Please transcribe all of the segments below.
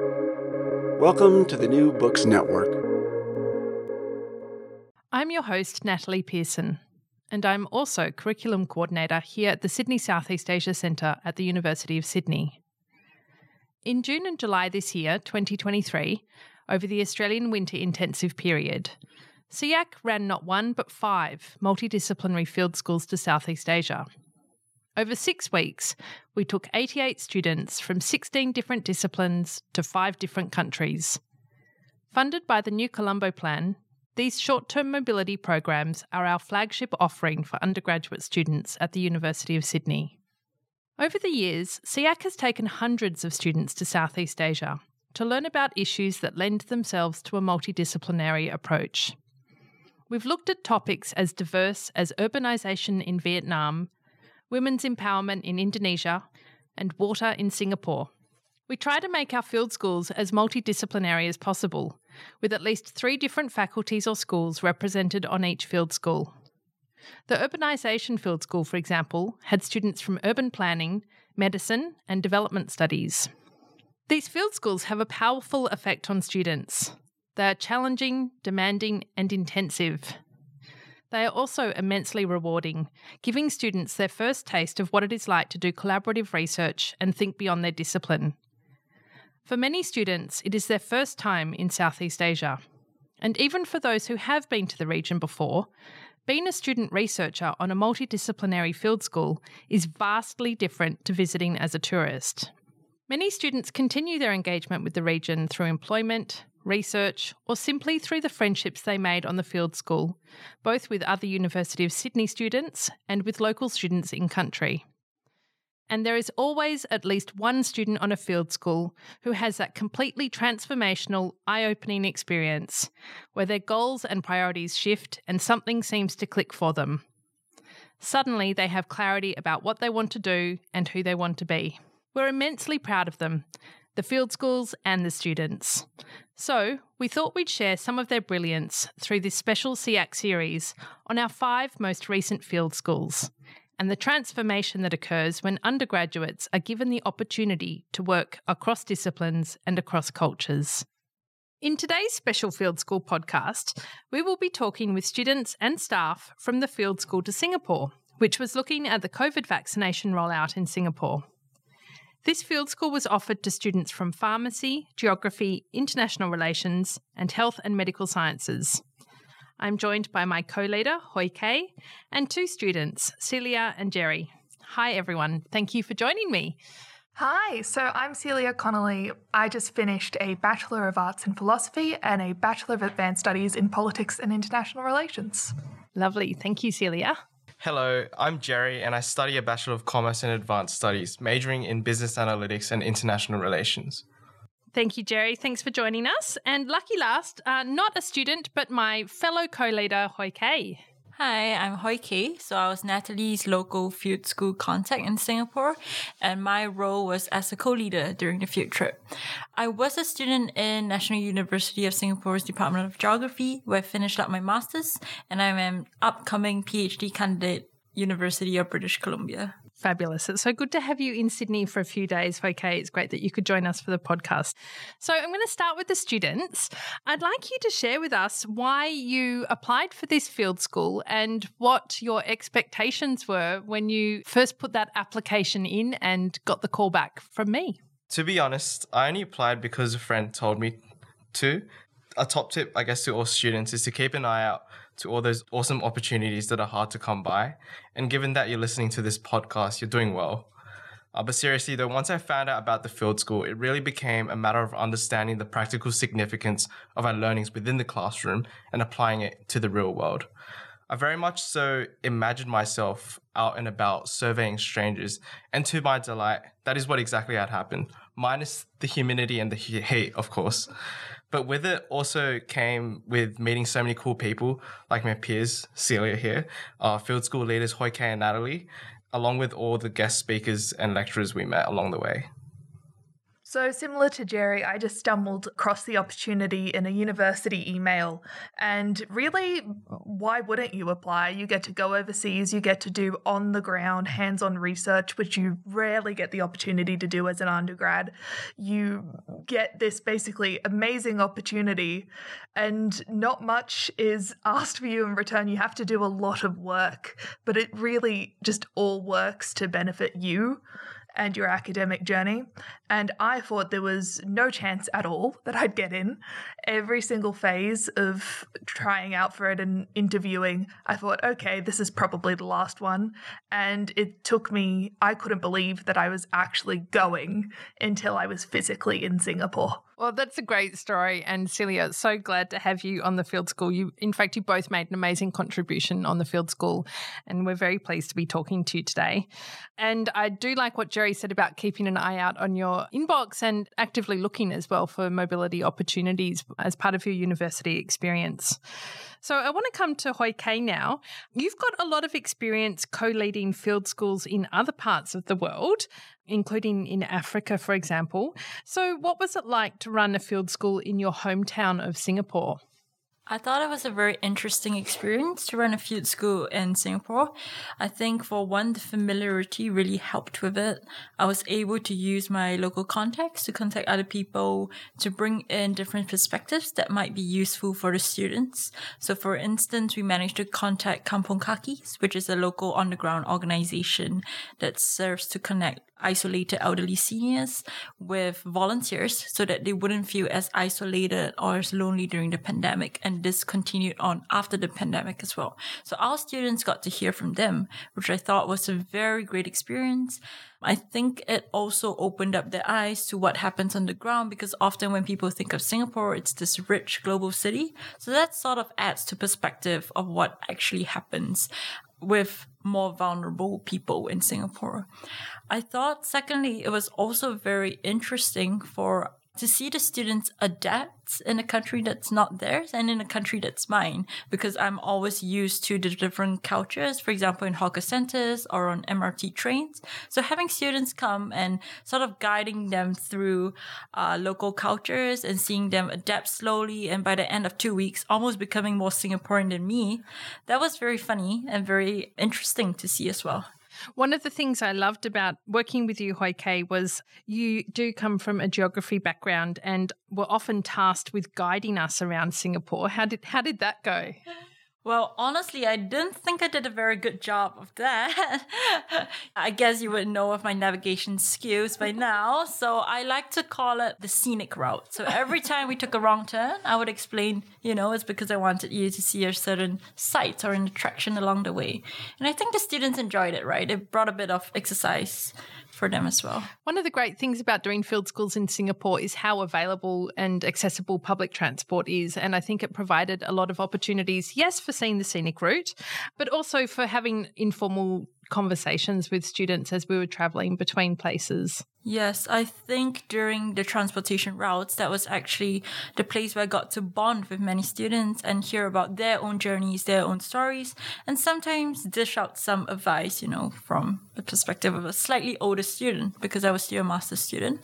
Welcome to the New Books Network. I'm your host, Natali Pearson, and I'm also Curriculum Coordinator here at the Sydney Southeast Asia Centre at the University of Sydney. In June and July this year, 2023, over the Australian winter intensive period, SSEAC ran not one but five multidisciplinary field schools to Southeast Asia. Over six weeks, we took 88 students from 16 different disciplines to five different countries. Funded by the New Colombo Plan, these short term mobility programs are our flagship offering for undergraduate students at the University of Sydney. Over the years, SSEAC has taken hundreds of students to Southeast Asia to learn about issues that lend themselves to a multidisciplinary approach. We've looked at topics as diverse as urbanisation in Vietnam, women's empowerment in Indonesia, and water in Singapore. We try to make our field schools as multidisciplinary as possible, with at least three different faculties or schools represented on each field school. The Urbanisation Field School, for example, had students from urban planning, medicine, and development studies. These field schools have a powerful effect on students. They are challenging, demanding, and intensive. They are also immensely rewarding, giving students their first taste of what it is like to do collaborative research and think beyond their discipline. For many students, it is their first time in Southeast Asia. And even for those who have been to the region before, being a student researcher on a multidisciplinary field school is vastly different to visiting as a tourist. Many students continue their engagement with the region through employment, research, or simply through the friendships they made on the field school, both with other University of Sydney students and with local students in country. And there is always at least one student on a field school who has that completely transformational, eye opening experience where their goals and priorities shift and something seems to click for them. Suddenly, they have clarity about what they want to do and who they want to be. We're immensely proud of them, the field schools and the students. So, we thought we'd share some of their brilliance through this special SSEAC series on our five most recent field schools and the transformation that occurs when undergraduates are given the opportunity to work across disciplines and across cultures. In today's Special Field School podcast, we will be talking with students and staff from the Field School to Singapore, which was looking at the COVID vaccination rollout in Singapore. This field school was offered to students from pharmacy, geography, international relations, and health and medical sciences. I'm joined by my co leader, Hoi Kay, and two students, Celia and Jerry. Hi, everyone. Thank you for joining me. Hi, so I'm Celia Connolly. I just finished a Bachelor of Arts in Philosophy and a Bachelor of Advanced Studies in Politics and International Relations. Lovely. Thank you, Celia. Hello, I'm Jerry, and I study a Bachelor of Commerce and Advanced Studies, majoring in Business Analytics and International Relations. Thank you, Jerry. Thanks for joining us. And lucky last, uh, not a student, but my fellow co leader, Hoi Kay. Hi, I'm Hoi. So I was Natali's local field school contact in Singapore, and my role was as a co-leader during the field trip. I was a student in National University of Singapore's Department of Geography, where I finished up my master's, and I'm an upcoming PhD candidate, University of British Columbia. Fabulous. It's so good to have you in Sydney for a few days, Hoi Kay, It's great that you could join us for the podcast. So, I'm going to start with the students. I'd like you to share with us why you applied for this field school and what your expectations were when you first put that application in and got the call back from me. To be honest, I only applied because a friend told me to. A top tip, I guess, to all students is to keep an eye out to all those awesome opportunities that are hard to come by. And given that you're listening to this podcast, you're doing well. Uh, but seriously, though, once I found out about the field school, it really became a matter of understanding the practical significance of our learnings within the classroom and applying it to the real world. I very much so imagined myself out and about surveying strangers, and to my delight, that is what exactly had happened, minus the humidity and the heat, of course. But with it also came with meeting so many cool people, like my peers, Celia here, our field school leaders, Hoi Kay and Natali, along with all the guest speakers and lecturers we met along the way. So, similar to Jerry, I just stumbled across the opportunity in a university email. And really, why wouldn't you apply? You get to go overseas, you get to do on the ground, hands on research, which you rarely get the opportunity to do as an undergrad. You get this basically amazing opportunity, and not much is asked for you in return. You have to do a lot of work, but it really just all works to benefit you and your academic journey. And I thought there was no chance at all that I'd get in. Every single phase of trying out for it and interviewing, I thought, okay, this is probably the last one. And it took me, I couldn't believe that I was actually going until I was physically in Singapore. Well, that's a great story. And Celia, so glad to have you on the field school. You, in fact, you both made an amazing contribution on the field school, and we're very pleased to be talking to you today. And I do like what Jerry said about keeping an eye out on your inbox and actively looking as well for mobility opportunities as part of your university experience. So I want to come to Hoi Kay now. You've got a lot of experience co leading field schools in other parts of the world, including in Africa, for example. So, what was it like to run a field school in your hometown of Singapore? I thought it was a very interesting experience to run a field school in Singapore. I think for one, the familiarity really helped with it. I was able to use my local contacts to contact other people to bring in different perspectives that might be useful for the students. So for instance, we managed to contact Kampong Kakis, which is a local underground organization that serves to connect isolated elderly seniors with volunteers so that they wouldn't feel as isolated or as lonely during the pandemic. And this continued on after the pandemic as well. So our students got to hear from them, which I thought was a very great experience. I think it also opened up their eyes to what happens on the ground because often when people think of Singapore, it's this rich global city. So that sort of adds to perspective of what actually happens with more vulnerable people in Singapore. I thought, secondly, it was also very interesting for to see the students adapt in a country that's not theirs and in a country that's mine because I'm always used to the different cultures, for example, in hawker centers or on MRT trains. So having students come and sort of guiding them through uh, local cultures and seeing them adapt slowly and by the end of two weeks, almost becoming more Singaporean than me, that was very funny and very interesting to see as well. One of the things I loved about working with you, Hoi Kay, was you do come from a geography background and were often tasked with guiding us around Singapore. How did how did that go? Well, honestly, I didn't think I did a very good job of that. I guess you would know of my navigation skills by now. So I like to call it the scenic route. So every time we took a wrong turn, I would explain, you know, it's because I wanted you to see a certain site or an attraction along the way. And I think the students enjoyed it, right? It brought a bit of exercise for them as well. One of the great things about doing field schools in Singapore is how available and accessible public transport is. And I think it provided a lot of opportunities, yes, for seeing the scenic route, but also for having informal conversations with students as we were traveling between places. Yes, I think during the transportation routes, that was actually the place where I got to bond with many students and hear about their own journeys, their own stories, and sometimes dish out some advice, you know, from the perspective of a slightly older student because I was still a master's student.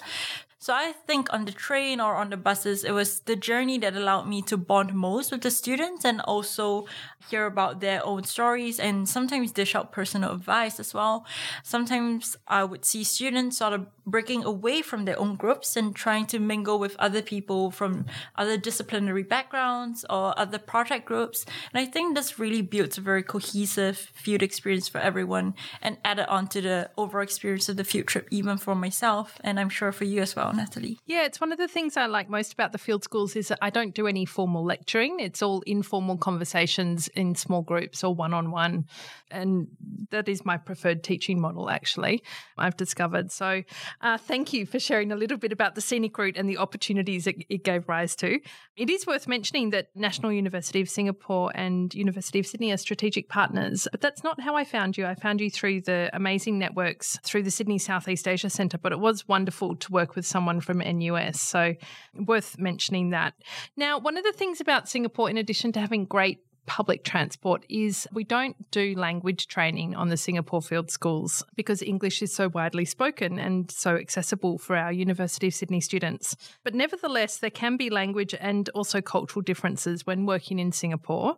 So I think on the train or on the buses, it was the journey that allowed me to bond most with the students and also hear about their own stories and sometimes dish out personal advice as well. Sometimes I would see students sort of breaking away from their own groups and trying to mingle with other people from other disciplinary backgrounds or other project groups. And I think this really builds a very cohesive field experience for everyone and added on to the overall experience of the field trip, even for myself. And I'm sure for you as well, Natali. Yeah, it's one of the things I like most about the field schools is that I don't do any formal lecturing. It's all informal conversations in small groups or one on one. And that is my preferred teaching model, actually, I've discovered. So uh, thank you for sharing a little bit about the scenic route and the opportunities it, it gave rise to. It is worth mentioning that National University of Singapore and University of Sydney are strategic partners, but that's not how I found you. I found you through the amazing networks through the Sydney Southeast Asia Centre, but it was wonderful to work with someone from NUS. So worth mentioning that. Now, one of the things about Singapore, in addition to having great public transport is we don't do language training on the Singapore field schools because English is so widely spoken and so accessible for our University of Sydney students. But nevertheless, there can be language and also cultural differences when working in Singapore.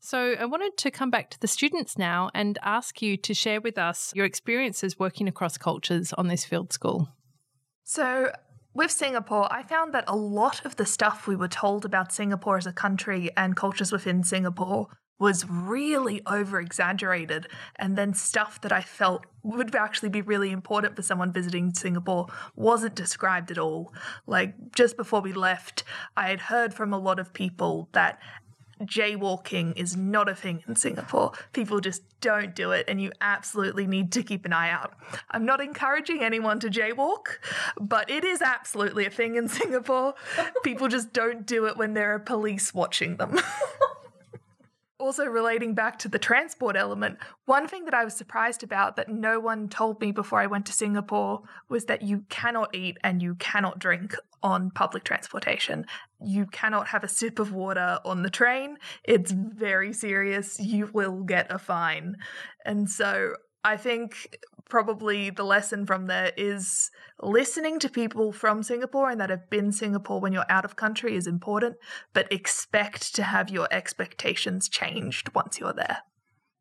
So I wanted to come back to the students now and ask you to share with us your experiences working across cultures on this field school. So, with Singapore, I found that a lot of the stuff we were told about Singapore as a country and cultures within Singapore was really over exaggerated. And then stuff that I felt would actually be really important for someone visiting Singapore wasn't described at all. Like just before we left, I had heard from a lot of people that jaywalking is not a thing in Singapore. People just don't do it, and you absolutely need to keep an eye out. I'm not encouraging anyone to jaywalk, but it is absolutely a thing in Singapore. People just don't do it when there are police watching them. also relating back to the transport element, one thing that I was surprised about that no one told me before I went to Singapore was that you cannot eat and you cannot drink on public transportation. You cannot have a sip of water on the train. It's very serious. You will get a fine. And so I think probably the lesson from there is listening to people from Singapore and that have been Singapore when you're out of country is important, but expect to have your expectations changed once you're there.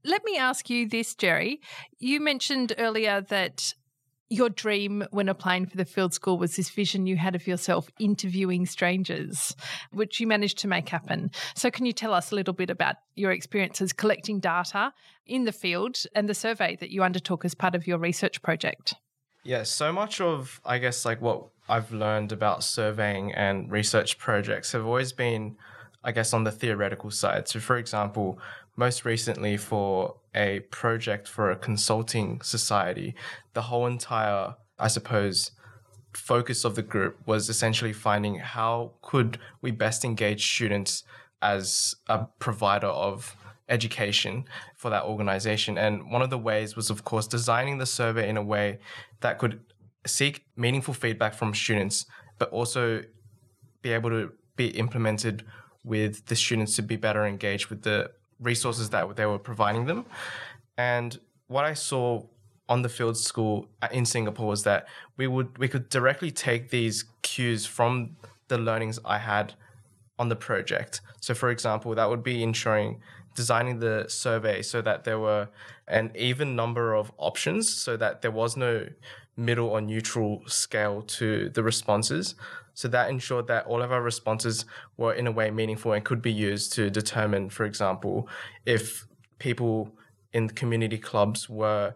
Let me ask you this, Jerry. You mentioned earlier that your dream when applying for the field school was this vision you had of yourself interviewing strangers, which you managed to make happen. So, can you tell us a little bit about your experiences collecting data in the field and the survey that you undertook as part of your research project? Yeah, so much of, I guess, like what I've learned about surveying and research projects have always been, I guess, on the theoretical side. So, for example, most recently for a project for a consulting society, the whole entire, I suppose, focus of the group was essentially finding how could we best engage students as a provider of education for that organization. And one of the ways was, of course, designing the survey in a way that could seek meaningful feedback from students, but also be able to be implemented with the students to be better engaged with the resources that they were providing them. And what I saw on the field school in Singapore was that we would we could directly take these cues from the learnings I had on the project. So for example, that would be ensuring designing the survey so that there were an even number of options so that there was no middle or neutral scale to the responses. So that ensured that all of our responses were in a way meaningful and could be used to determine, for example, if people in community clubs were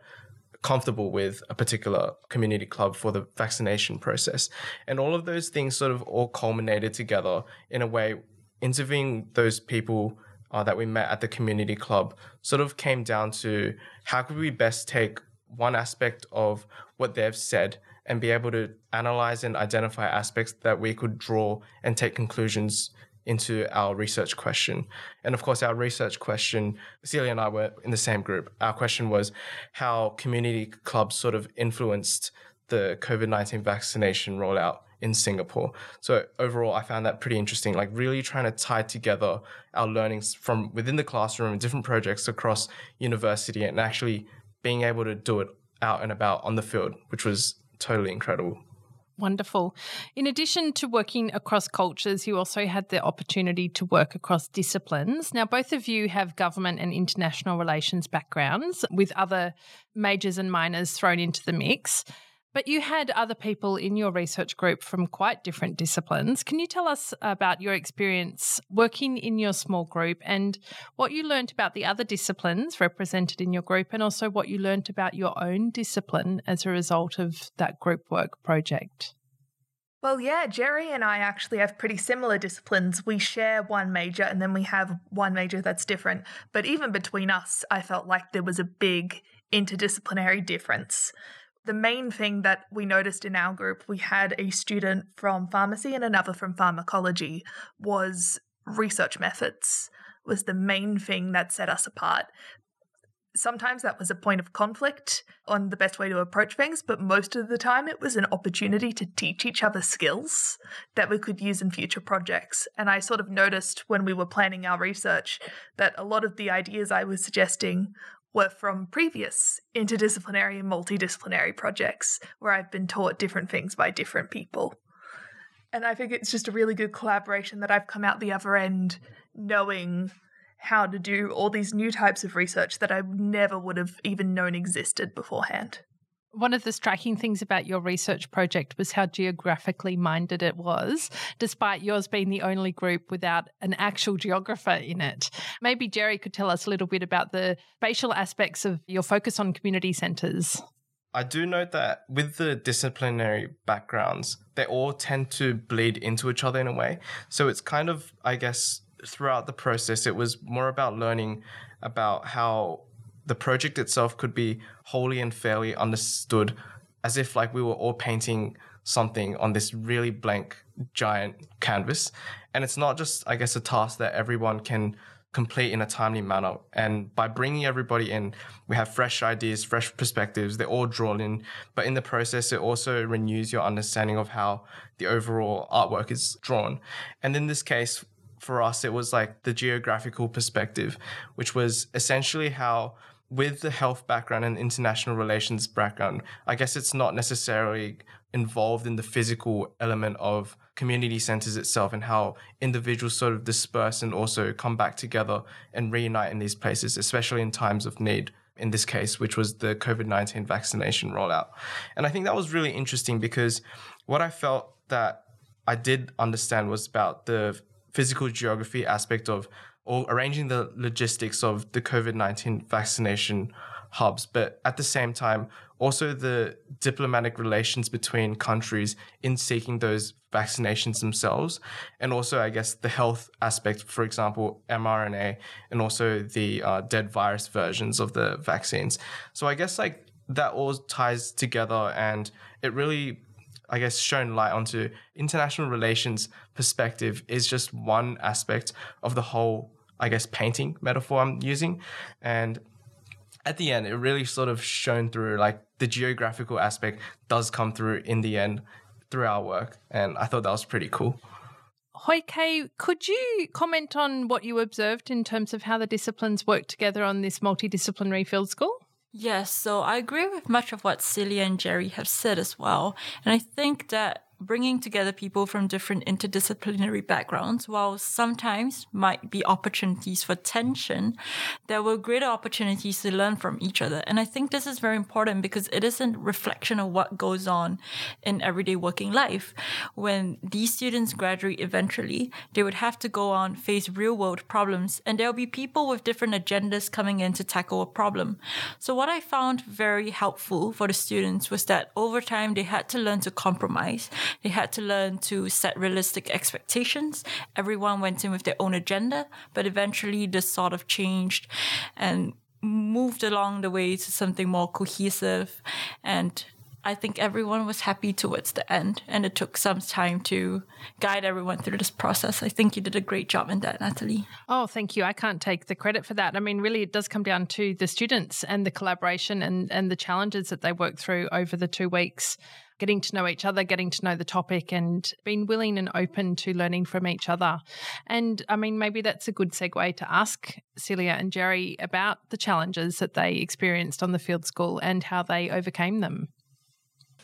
comfortable with a particular community club for the vaccination process. And all of those things sort of all culminated together in a way, interviewing those people uh, that we met at the community club sort of came down to how could we best take one aspect of what they've said and be able to analyze and identify aspects that we could draw and take conclusions into our research question. And of course, our research question, Celia and I were in the same group. Our question was how community clubs sort of influenced the COVID 19 vaccination rollout in Singapore. So overall, I found that pretty interesting, like really trying to tie together our learnings from within the classroom and different projects across university and actually being able to do it out and about on the field, which was totally incredible. Wonderful. In addition to working across cultures, you also had the opportunity to work across disciplines. Now, both of you have government and international relations backgrounds with other majors and minors thrown into the mix. But you had other people in your research group from quite different disciplines. Can you tell us about your experience working in your small group and what you learned about the other disciplines represented in your group and also what you learned about your own discipline as a result of that group work project? Well, yeah, Jerry and I actually have pretty similar disciplines. We share one major and then we have one major that's different. But even between us, I felt like there was a big interdisciplinary difference the main thing that we noticed in our group, we had a student from pharmacy and another from pharmacology, was research methods was the main thing that set us apart. sometimes that was a point of conflict on the best way to approach things, but most of the time it was an opportunity to teach each other skills that we could use in future projects. And I sort of noticed when we were planning our research that a lot of the ideas I was suggesting were from previous interdisciplinary and multidisciplinary projects where I've been taught different things by different people. And I think it's just a really good collaboration that I've come out the other end knowing how to do all these new types of research that I never would have even known existed beforehand. One of the striking things about your research project was how geographically minded it was, despite yours being the only group without an actual geographer in it. Maybe Jerry could tell us a little bit about the spatial aspects of your focus on community centres. I do note that with the disciplinary backgrounds, they all tend to bleed into each other in a way. So it's kind of, I guess, throughout the process, it was more about learning about how the project itself could be wholly and fairly understood as if like we were all painting something on this really blank giant canvas. And it's not just i guess a task that everyone can complete in a timely manner. And by bringing everybody in we have fresh ideas fresh perspectives. They're all drawn in. But in the process it also renews your understanding of how the overall artwork is drawn. And in this case for us, it was like the geographical perspective, which was essentially how, with the health background and international relations background, I guess it's not necessarily involved in the physical element of community centers itself and how individuals sort of disperse and also come back together and reunite in these places, especially in times of need. In this case, which was the COVID 19 vaccination rollout. And I think that was really interesting because what I felt that I did understand was about the physical geography aspect of or arranging the logistics of the COVID 19 vaccination hubs, but at the same time, also the diplomatic relations between countries in seeking those vaccinations themselves. And also, I guess, the health aspect, for example, mRNA, and also the uh, dead virus versions of the vaccines. So I guess like that all ties together and it really I guess, shown light onto international relations perspective is just one aspect of the whole, I guess, painting metaphor I'm using. And at the end, it really sort of shown through like the geographical aspect does come through in the end through our work. And I thought that was pretty cool. Hoi Kay, could you comment on what you observed in terms of how the disciplines work together on this multidisciplinary field school? Yes, so I agree with much of what Celia and Jerry have said as well. And I think that bringing together people from different interdisciplinary backgrounds, while sometimes might be opportunities for tension, there were greater opportunities to learn from each other. And I think this is very important because it is a reflection of what goes on in everyday working life. When these students graduate eventually, they would have to go on, face real world problems, and there'll be people with different agendas coming in to tackle a problem. So what I found very helpful for the students was that over time they had to learn to compromise they had to learn to set realistic expectations. Everyone went in with their own agenda, but eventually this sort of changed and moved along the way to something more cohesive and I think everyone was happy towards the end, and it took some time to guide everyone through this process. I think you did a great job in that, Natali. Oh, thank you. I can't take the credit for that. I mean, really, it does come down to the students and the collaboration and, and the challenges that they work through over the two weeks getting to know each other, getting to know the topic, and being willing and open to learning from each other. And I mean, maybe that's a good segue to ask Celia and Jerry about the challenges that they experienced on the field school and how they overcame them.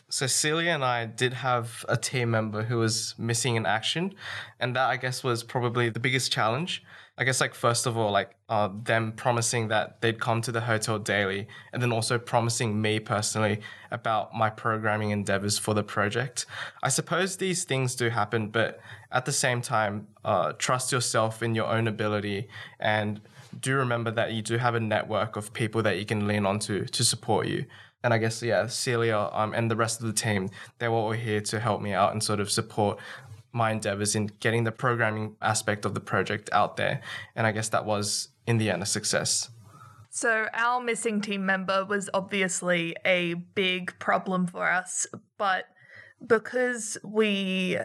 So Celia and I did have a team member who was missing in action, and that I guess was probably the biggest challenge. I guess like first of all, like uh, them promising that they'd come to the hotel daily, and then also promising me personally about my programming endeavors for the project. I suppose these things do happen, but at the same time, uh, trust yourself in your own ability and do remember that you do have a network of people that you can lean onto to support you. And I guess yeah, Celia um, and the rest of the team, they were all here to help me out and sort of support my endeavors in getting the programming aspect of the project out there. And I guess that was, in the end, a success. So, our missing team member was obviously a big problem for us, but because we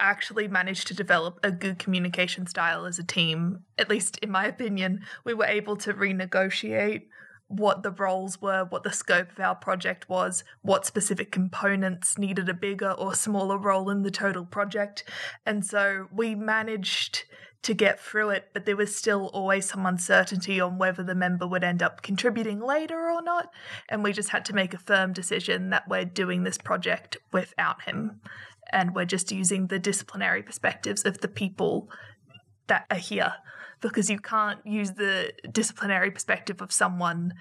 actually managed to develop a good communication style as a team, at least in my opinion, we were able to renegotiate what the roles were, what the scope of our project was, what specific components needed a bigger or smaller role in the total project. And so we managed to get through it, but there was still always some uncertainty on whether the member would end up contributing later or not. And we just had to make a firm decision that we're doing this project without him. And we're just using the disciplinary perspectives of the people that are here because you can't use the disciplinary perspective of someone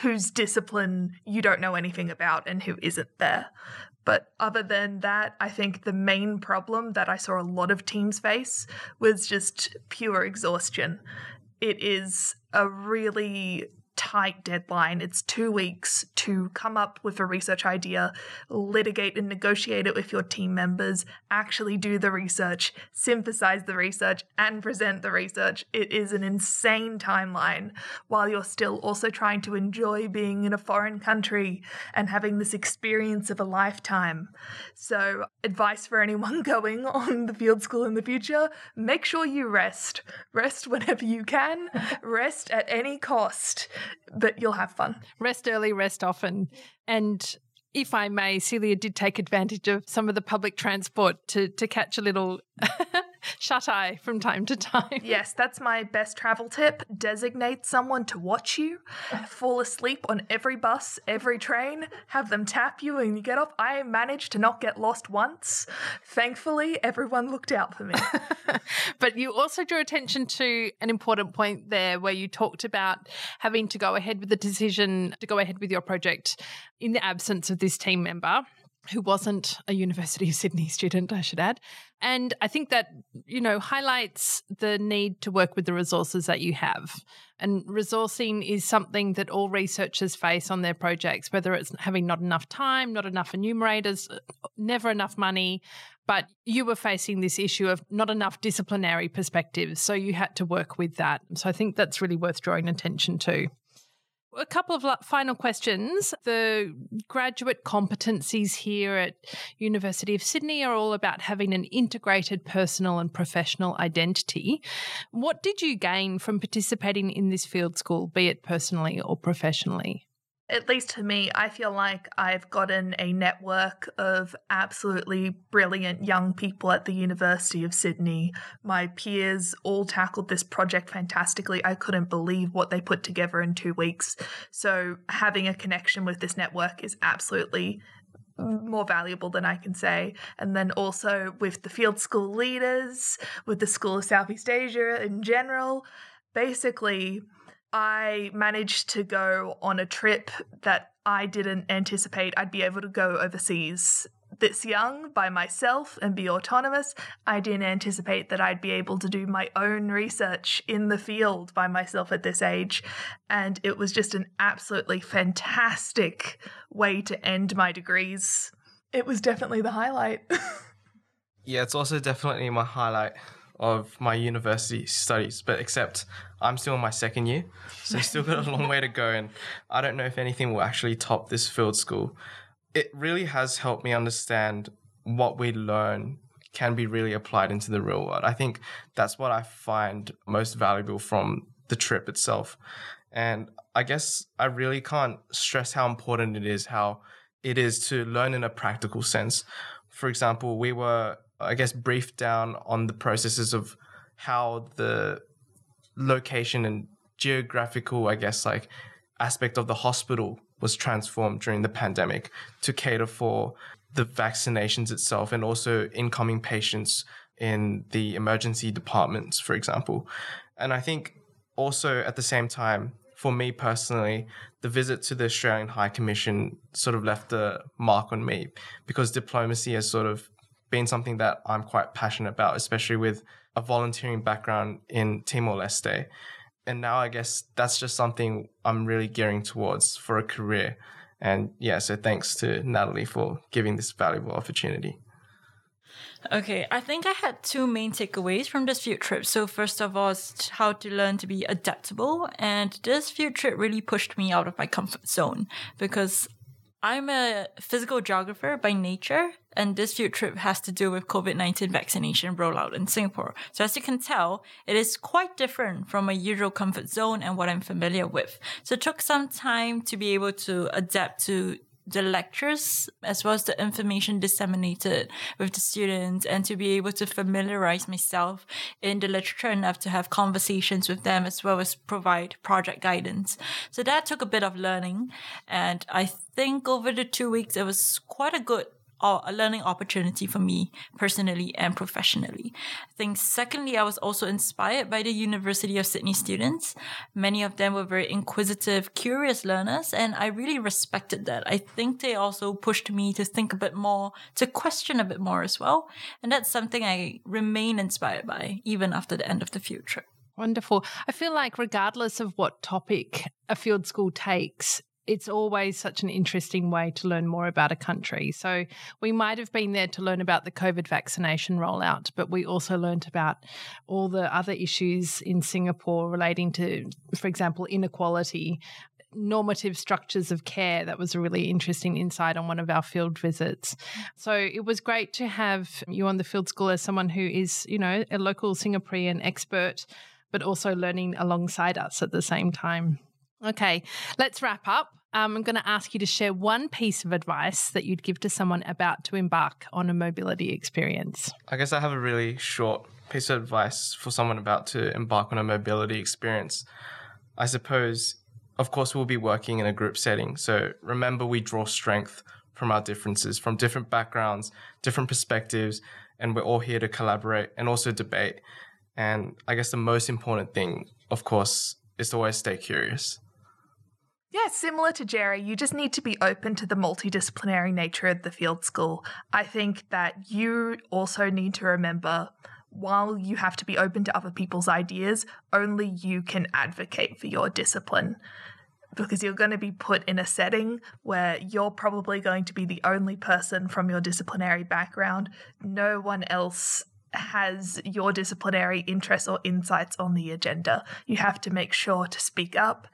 whose discipline you don't know anything about and who isn't there. But other than that, I think the main problem that I saw a lot of teams face was just pure exhaustion. It is a really tight deadline. It's two weeks to come up with a research idea, litigate and negotiate it with your team members, actually do the research, synthesize the research, and present the research. It is an insane timeline while you're still also trying to enjoy being in a foreign country and having this experience of a lifetime. So, advice for anyone going on the field school in the future make sure you rest. Rest whenever you can, rest at any cost but you'll have fun. Rest early, rest often. And if I may, Celia did take advantage of some of the public transport to to catch a little shut eye from time to time. Yes, that's my best travel tip. Designate someone to watch you. Fall asleep on every bus, every train. Have them tap you when you get off. I managed to not get lost once. Thankfully, everyone looked out for me. but you also drew attention to an important point there where you talked about having to go ahead with the decision to go ahead with your project in the absence of this team member who wasn't a University of Sydney student, I should add. And I think that, you know, highlights the need to work with the resources that you have. And resourcing is something that all researchers face on their projects, whether it's having not enough time, not enough enumerators, uh, never enough money. But you were facing this issue of not enough disciplinary perspectives. So you had to work with that. So I think that's really worth drawing attention to. A couple of final questions. The graduate competencies here at University of Sydney are all about having an integrated personal and professional identity. What did you gain from participating in this field school, be it personally or professionally? At least to me, I feel like I've gotten a network of absolutely brilliant young people at the University of Sydney. My peers all tackled this project fantastically. I couldn't believe what they put together in two weeks. So, having a connection with this network is absolutely more valuable than I can say. And then also with the field school leaders, with the School of Southeast Asia in general. Basically, I managed to go on a trip that I didn't anticipate I'd be able to go overseas this young by myself and be autonomous. I didn't anticipate that I'd be able to do my own research in the field by myself at this age. And it was just an absolutely fantastic way to end my degrees. It was definitely the highlight. yeah, it's also definitely my highlight of my university studies, but except I'm still in my second year, so still got a long way to go, and I don't know if anything will actually top this field school. It really has helped me understand what we learn can be really applied into the real world. I think that's what I find most valuable from the trip itself. And I guess I really can't stress how important it is, how it is to learn in a practical sense. For example, we were I guess, brief down on the processes of how the location and geographical, I guess, like aspect of the hospital was transformed during the pandemic to cater for the vaccinations itself and also incoming patients in the emergency departments, for example. And I think also at the same time, for me personally, the visit to the Australian High Commission sort of left a mark on me because diplomacy has sort of been something that I'm quite passionate about, especially with a volunteering background in Timor Leste. And now I guess that's just something I'm really gearing towards for a career. And yeah, so thanks to Natali for giving this valuable opportunity. Okay, I think I had two main takeaways from this field trip. So first of all, how to learn to be adaptable. And this field trip really pushed me out of my comfort zone because I'm a physical geographer by nature, and this field trip has to do with COVID 19 vaccination rollout in Singapore. So, as you can tell, it is quite different from my usual comfort zone and what I'm familiar with. So, it took some time to be able to adapt to the lectures as well as the information disseminated with the students and to be able to familiarize myself in the literature enough to have conversations with them as well as provide project guidance. So that took a bit of learning and I think over the two weeks it was quite a good a learning opportunity for me personally and professionally. I think secondly, I was also inspired by the University of Sydney students. Many of them were very inquisitive, curious learners, and I really respected that. I think they also pushed me to think a bit more, to question a bit more as well. And that's something I remain inspired by even after the end of the field trip. Wonderful. I feel like, regardless of what topic a field school takes, it's always such an interesting way to learn more about a country. So we might have been there to learn about the COVID vaccination rollout, but we also learned about all the other issues in Singapore relating to, for example, inequality. Normative structures of care. That was a really interesting insight on one of our field visits. So it was great to have you on the field school as someone who is, you know, a local Singaporean expert, but also learning alongside us at the same time. Okay, let's wrap up. Um, I'm going to ask you to share one piece of advice that you'd give to someone about to embark on a mobility experience. I guess I have a really short piece of advice for someone about to embark on a mobility experience. I suppose, of course, we'll be working in a group setting. So remember, we draw strength from our differences, from different backgrounds, different perspectives, and we're all here to collaborate and also debate. And I guess the most important thing, of course, is to always stay curious. Yeah, similar to Jerry, you just need to be open to the multidisciplinary nature of the field school. I think that you also need to remember while you have to be open to other people's ideas, only you can advocate for your discipline. Because you're going to be put in a setting where you're probably going to be the only person from your disciplinary background. No one else has your disciplinary interests or insights on the agenda. You have to make sure to speak up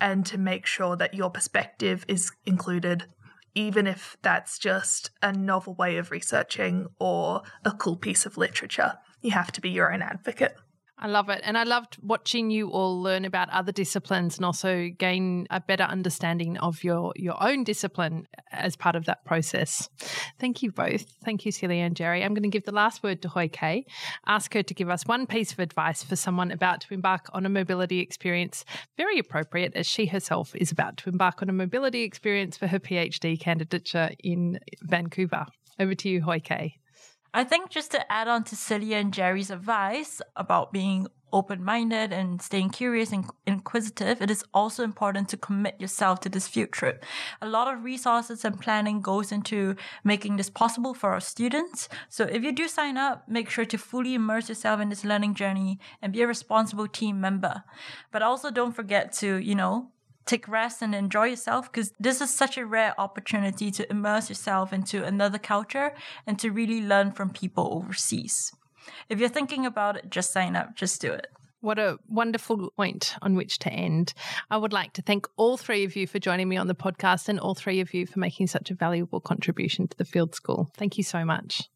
and to make sure that your perspective is included, even if that's just a novel way of researching or a cool piece of literature. You have to be your own advocate. I love it. And I loved watching you all learn about other disciplines and also gain a better understanding of your, your own discipline as part of that process. Thank you both. Thank you, Celia and Jerry. I'm going to give the last word to Hoi Kay. Ask her to give us one piece of advice for someone about to embark on a mobility experience, very appropriate as she herself is about to embark on a mobility experience for her PhD candidature in Vancouver. Over to you, Hoi Kay. I think just to add on to Celia and Jerry's advice about being open minded and staying curious and inquisitive, it is also important to commit yourself to this field trip. A lot of resources and planning goes into making this possible for our students. So if you do sign up, make sure to fully immerse yourself in this learning journey and be a responsible team member. But also don't forget to, you know, take rest and enjoy yourself because this is such a rare opportunity to immerse yourself into another culture and to really learn from people overseas. If you're thinking about it, just sign up, just do it. What a wonderful point on which to end. I would like to thank all three of you for joining me on the podcast and all three of you for making such a valuable contribution to the field school. Thank you so much.